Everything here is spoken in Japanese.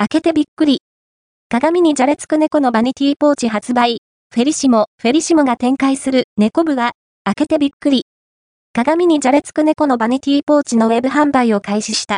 開けてびっくり。鏡にじゃれつく猫のバニティポーチ発売。フェリシモ、フェリシモが展開する猫部は、開けてびっくり。鏡にじゃれつく猫のバニティポーチのウェブ販売を開始した。